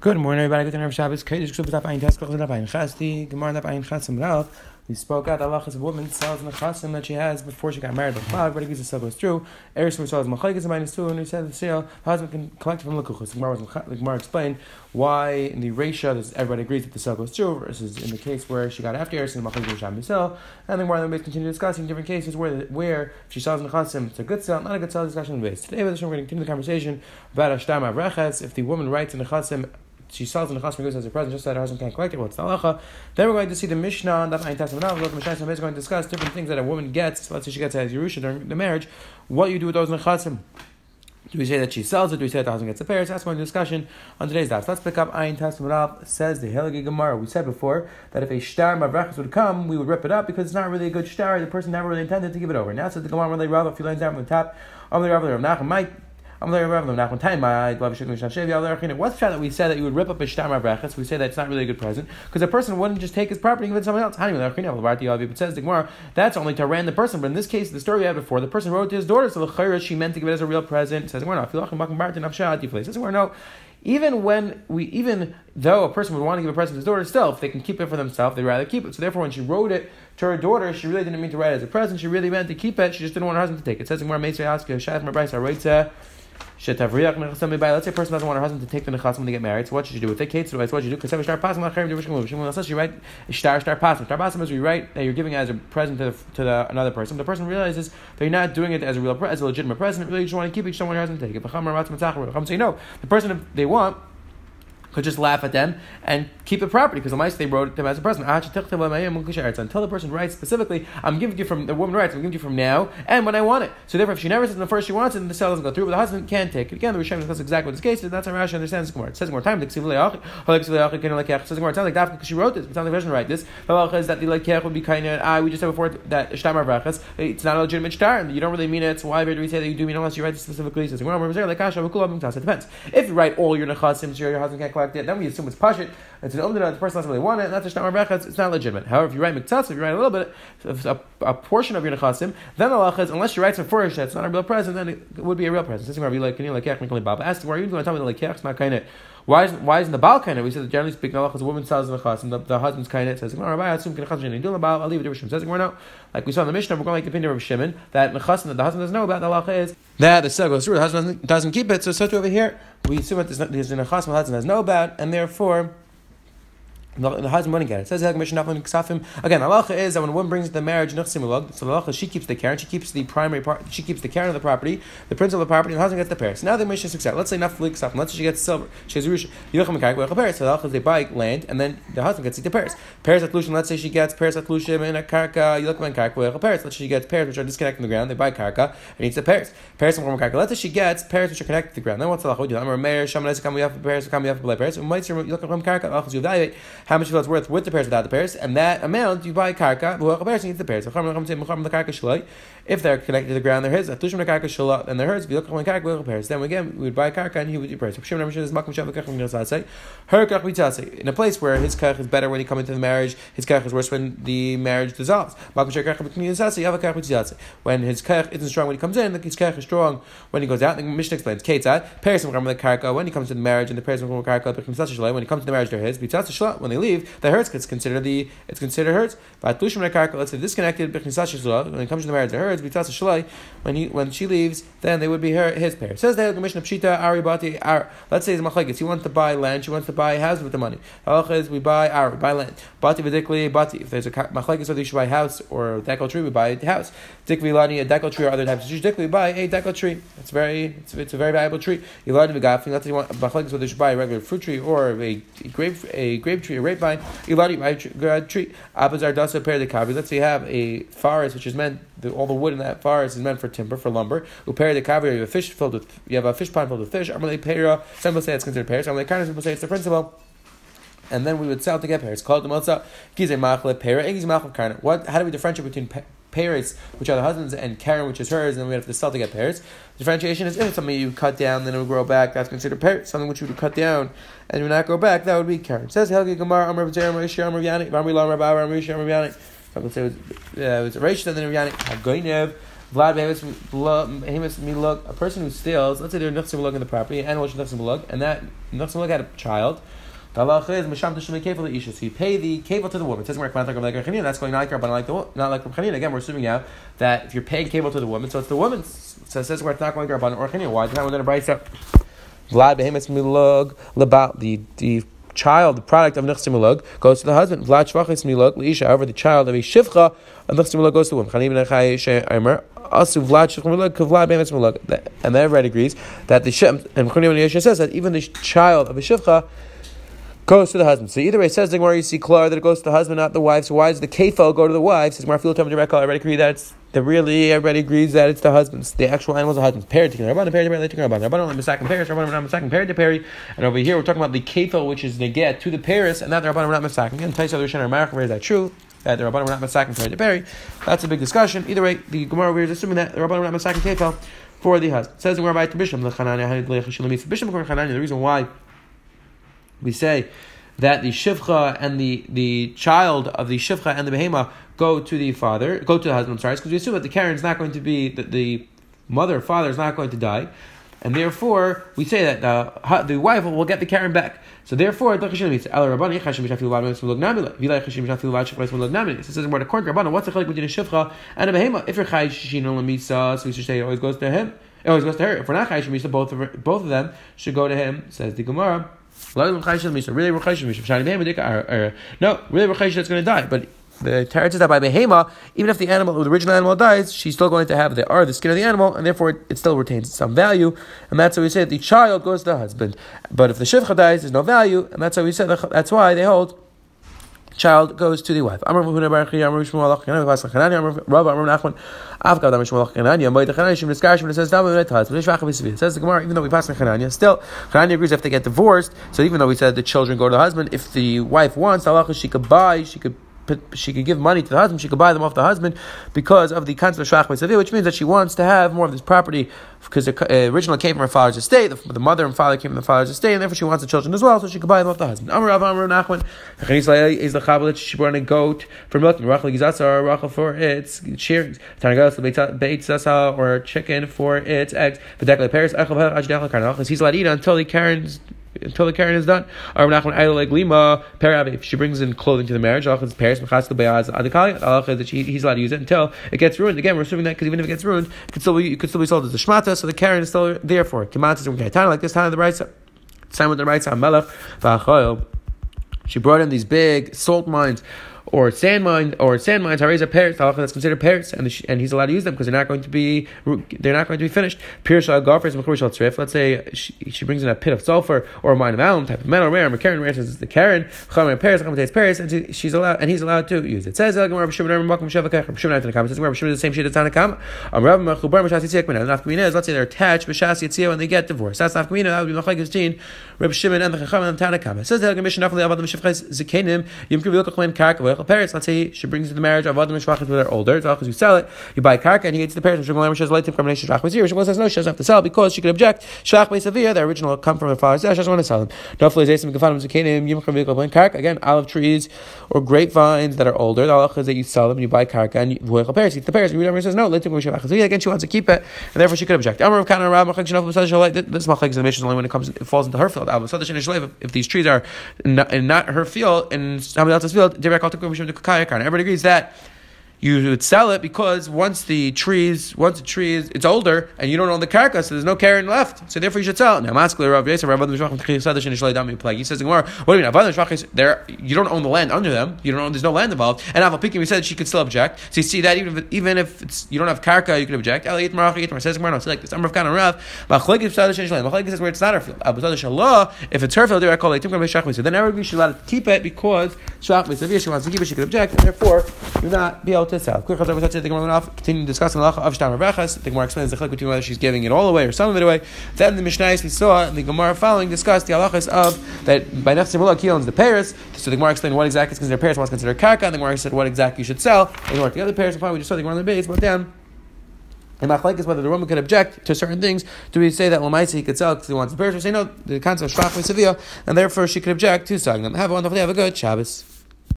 Good morning, everybody. Good morning, Shabbos. We spoke out Allah is a woman sells in the chasim that she has before she got married. The cloud, but the sale goes through. Eris who sells machlekes minus two, and we said the sale husband can collect from lekuchos. The Gemara explained why in the ratio everybody agrees that the sale goes through versus in the case where she got after Eris and machlekes sham sale. And the Gemara then continue discussing different cases where where she sells in the chasim it's a good sale, not a good sale. Discussion base today. We're going to continue the conversation about ashtam avreches. If the woman writes in the chasim she sells the chasm goes as a present, just that her husband can't collect it. What's the? Then we're going to see the Mishnah now. Look, Mishnah is going to discuss different things that a woman gets. Let's say she gets as Yerusha during the marriage. What you do with those in the chasm? Do we say that she sells it? Do we say that the husband gets the pairs? That's one discussion on today's daf. Let's pick up Ayin Rav. Says the Hilagi Gemara. We said before that if a shtar mavrachas would come, we would rip it up because it's not really a good shtar. The person never really intended to give it over. Now says the Gemara Rav. If he lands down from the top, Amli Rav Rav Nachum might What's the that we said that you would rip up a shtar brachas? We say it's not really a good present because a person wouldn't just take his property and give it to someone else. Says that's only to ran the person, but in this case, the story we had before, the person wrote to his daughter, so the she meant to give it as a real present. Says. No even when we, even though a person would want to give a present to his daughter, still, if they can keep it for themselves, they'd rather keep it. So therefore, when she wrote it to her daughter, she really didn't mean to write it as a present. She really meant to keep it. She just didn't want her husband to take it. It says in Shayat Mabrais, Aroitza, Let's say a person doesn't want her husband to take the nechasim when they get married. So what should you do with it? Kate, so what should you do? Because star pasim lachem says you write star star pasim. Star pasim is you write that you're giving as a present to, the, to the, another person. The person realizes that you're not doing it as a real as a legitimate present. Really, you just want to keep it. You just want your husband to take it. But say no. The person they want could just laugh at them and keep the property because the mice they wrote them as a present. Until the person writes specifically, I'm giving you from the woman writes, I'm giving you from now and when I want it. So therefore, if she never says the first she wants it, then the sale doesn't go through. But the husband can take it. Again, the Rishonim discuss exactly what this case is. That's how Rashi understands this It says more time. It sounds like Dafka because she wrote this. It sounds like version write this. The halacha is that the lekech would be kind of ah. We just said before that shtamar brachas. It's not a legitimate shtar, and you don't really mean it. So why do we say that you do mean unless you write it specifically? It says it depends. If you write all your nechasim, so your husband can't then we assume it's pashit. It's an umdana. The person doesn't really want it. That's a shtamar brachas. It's not legitimate. However, if you write miktas, if you write a little bit, a, a portion of your nechasim, then the is unless you write some first, it's not a real present. Then it would be a real present. This is where you like, can you like, ask, why are you going to tell me the lekech? It's not kind of why isn't why isn't the Baal kind of? We said that generally speaking, Allah a woman sells the chas, and the, the husband's kind of says. Says, "We're no." Like we saw in the Mishnah, we're going to like the opinion of Shimon that the chas that the husband doesn't know about the halacha is that the sale goes through, the husband doesn't, doesn't keep it. So so to over here, we assume that there's, a chas the husband has know about, and therefore the, husband wouldn't get it. It says again. Allah is that when a woman brings the marriage, so the she keeps the care, and she keeps the primary part. She keeps the care of the property, the principal of the property, and the husband gets the pair. So now the mission is success. Let's say naflik ksafim. Let's say she gets silver. She has rush. So the they buy land, and then the husband gets the pairs. Pairs at lushim. Let's say she gets pairs at lushim in a karka. Yilchim karka pairs. Let's say she gets pairs which are disconnected from the ground. They buy karka and eats the pairs. Pairs from karka. Let's say she gets pairs which are connected to the ground. Then what's the halacha? I'm a mayor. Shaman come we have pairs. Come we have pairs. You might look from karka. You evaluate how much it's worth with the pairs without the pairs, and that amount you buy karka, and the pairs. If they're connected to the ground, they're his. And they're hers. Then again, we would buy karka and he would eat pairs. In a place where his kach is better when he comes into the marriage, his kach is worse when the marriage dissolves. When his kach isn't strong when he comes in, his kach is strong when he goes out. The Mishnah explains, when he comes to the marriage, and the pairs when he comes to the marriage, they're his. When they leave, the hers it's considered the it's considered hers. But let's say disconnected when it comes to the marriage, the hers when he when she leaves, then they would be her his pair. says they have the Mishnah Pshita Ari Bati Let's say it's machlekes. He wants to buy land. She wants to buy a house with the money. Halacha is we buy Ari buy land. Bati v'dikli Bati. If there's a machlekes whether you should buy a house or a dekel tree, we buy a house. Dikli lani a dekel tree or other types of trees. Buy a dekel tree. It's very it's, it's a very valuable tree. Ilani v'gafin. Let's say you want machlekes whether you should buy a regular fruit tree or a grape a grape tree, a grapevine. Buy a tree. Abazar dasa pair the kavi. Let's say you have a forest which is meant the, all the wood in that forest is meant for timber, for lumber. Uperi the caviar, you have a fish filled with, you have a fish pond filled with fish. Amalei pera, some people say it's considered pears. Amalei karnas, people say it's the principle. And then we would sell to get pears. Called the motza, gize machle pera, gize machle karna. What? How do we differentiate between Paris, which are the husbands, and keren, which is hers, and we have to sell to get pairs. Differentiation is if something you cut down, then it will grow back, that's considered Paris. Something which you would cut down and it would not grow back, that would be keren. It says Helgi Gemara, Amr B'Zer, Amr Yishir, Amr Yanik, Amr Lam, Amr Bauer, Amr Yishir, Amr would say it was, uh, it was a Reish, and then Amr Yanik, Hagoinev, Vlad behemis milug, a person who steals, let's say they're nechsim milug in the property, animal should nechsim milug, and that nechsim milug had a child. Misham tishum kefel the isha. So you pay the kefel to the woman. It says like That's going not like not like the not like. Again, we're assuming now that if you're paying kefel to the woman, so it's the woman's. So it says we're not going Rabbanan or Chanina. Why? Now we're going to price up. Vlad behemis milug about the the child, the product of nechsim milug, goes to the husband. Vlad shvachis milug leisha. However, the child of a shivcha nechsim milug goes to the woman. Chanim ben Chai Asu Vlad Shechumilug Kavlad Bemis Milug. And everybody agrees that the Shem and Chunim says that even the child of a Shivcha goes to the husband. So either way, says the Gemara, you see clear that it goes to the husband, not the wife. So why does the kefo go to the wife? Says Gemara, feel time direct. Already agree that it's the really everybody agrees that it's the husband's. The actual animal's the husband's. Paired together. Rabbanan paired to paired. Rabbanan Rabbanan Rabbanan the second pairs. Rabbanan Rabbanan second paired to paired. And over here we're talking about the kefo, which is the get to the pairs, and that the Rabbanan Rabbanan second. Again, Taisa Rishon Marach, is that true? That the Rabbanan second paired to paired. That's a big discussion. Either way, the Gemara is assuming that the Rabbanan Rabbanan second kefo for the husband. Says the Bisham the Bisham the reason why we say that the shivcha and the, the child of the shivcha and the behema go to the father, go to the husband, sorry, because we assume that the keren is not going to be, that the mother, father is not going to die. And therefore, we say that the, the wife will get the keren back. So therefore. It says more to Rabbana, what's the chalik between a shivcha and a behema? If you're chayish shin lamisa, so we should say it always goes to him. It always goes to her. If we're not misa, both of both of them should go to him. Says the Gemara. Really, no, really, that's going to die. But the teretz is that by behema, even if the animal, the original animal dies, she's still going to have the or the skin of the animal, and therefore it, it still retains some value. And that's why we say that the child goes to the husband. But if the shivcha dies, there's no value, and that's why we said that's why they hold child goes to the wife. Says, the Gemara, even though we pass on Chanani, still, Chanani agrees if they get divorced, so even though we said the children go to the husband, if the wife wants, she could buy, she could she could give money to the husband, she could buy them off the husband because of the concept of shach which means that she wants to have more of this property because the uh, original came from her father's estate, the, the, mother and father came from the father's estate, and therefore she wants the children as well, so she could buy them off the husband. Amar Rav Amar Nachman, is the chablet she brought a goat for milking, rachel gizasa, rachel for its shearings, tanagas beit sasa or chicken for its eggs. But dekla Paris, he's allowed to eat until the keren's until the keren is done. Or Nachman Ayla like Lima, If she brings in clothing to the marriage, that he's allowed to use it until it gets ruined. Again, we're assuming that because even if it gets ruined, it could still be, it could still be sold as a Shmata, so the keren is still there for it. Like this time of the right. Same with the right side, Melech, She brought in these big salt mines or sand mine or sand mines are parrots that's considered parrots and, the, and he's allowed to use them because they're not going to be they're not going to be finished. Let's say she, she brings in a pit of sulfur or a mine of alum type of metal rare keren rare says the keren parrots and she's allowed and he's allowed to use it. Says the same shit Tanakam um, let's say they're attached when they get divorced. That's that would be Machlekes Shimon and the Chacham and Tanakam says Mishnah Kachlin Paris. Let's say she brings to the marriage of other Mishpachas when they're older. Because you sell it, you buy karka, and you get to the Paris. Shmuel says later combination Shach Bezir. Shmuel says no, she doesn't have to sell because she could object. Shach Beisavia, the original come from her father's. She doesn't want to sell them. Nafli Zaysim Gefanim Zukanim Yim Kavik Plain Karka. Again, olive trees or grapevines that are older. The halach is that you sell them, and you buy karka, and you Paris. Get the Paris. And Rabbi says no. Later Again, she wants to keep it, and therefore she could object. Amar of Kana Rab Machak Shanaf This Machak is the mission only when it comes it falls into her field. If these trees are not, not her field in somebody else's field, direct Everybody agrees that you would sell it because once the trees, once the tree is it's older and you don't own the karka, so there's no keren left. So therefore you should sell it. Now Maskler Rav Rav He says, What do you mean? There you don't own the land under them. You don't own there's no land involved. And Aval Pikim we said she could still object. So you see that even if even if you don't have karka, you can object. Says Gemara, like this. Amr of Kana Rav. Machlekes says where it's not her field. If it's her field, I call it So then everybody should let it keep it because she wants to keep it, she could object, and therefore you're not be able to went off, continue discussing the of Shtam Rebechas. The Gemara explains the chilek between whether she's giving it all away or some of it away. Then the Mishnah we saw the Gemara following discussed the halachas of that by Nefesh Mulak he owns the Paris. So the Gemara explained what exactly is considered Paris, what's considered Karka. And the Gemara said what exactly you should sell. And the together Paris. And finally we just saw the Gemara on the base, but then. And Machlaik is whether the woman could object to certain things. Do we say that Lamaisa he could sell because he wants the Paris? Or say no, the concept of Shvach Sevilla, and therefore she could object to selling them. Have a wonderful day. Have a good Shabbos.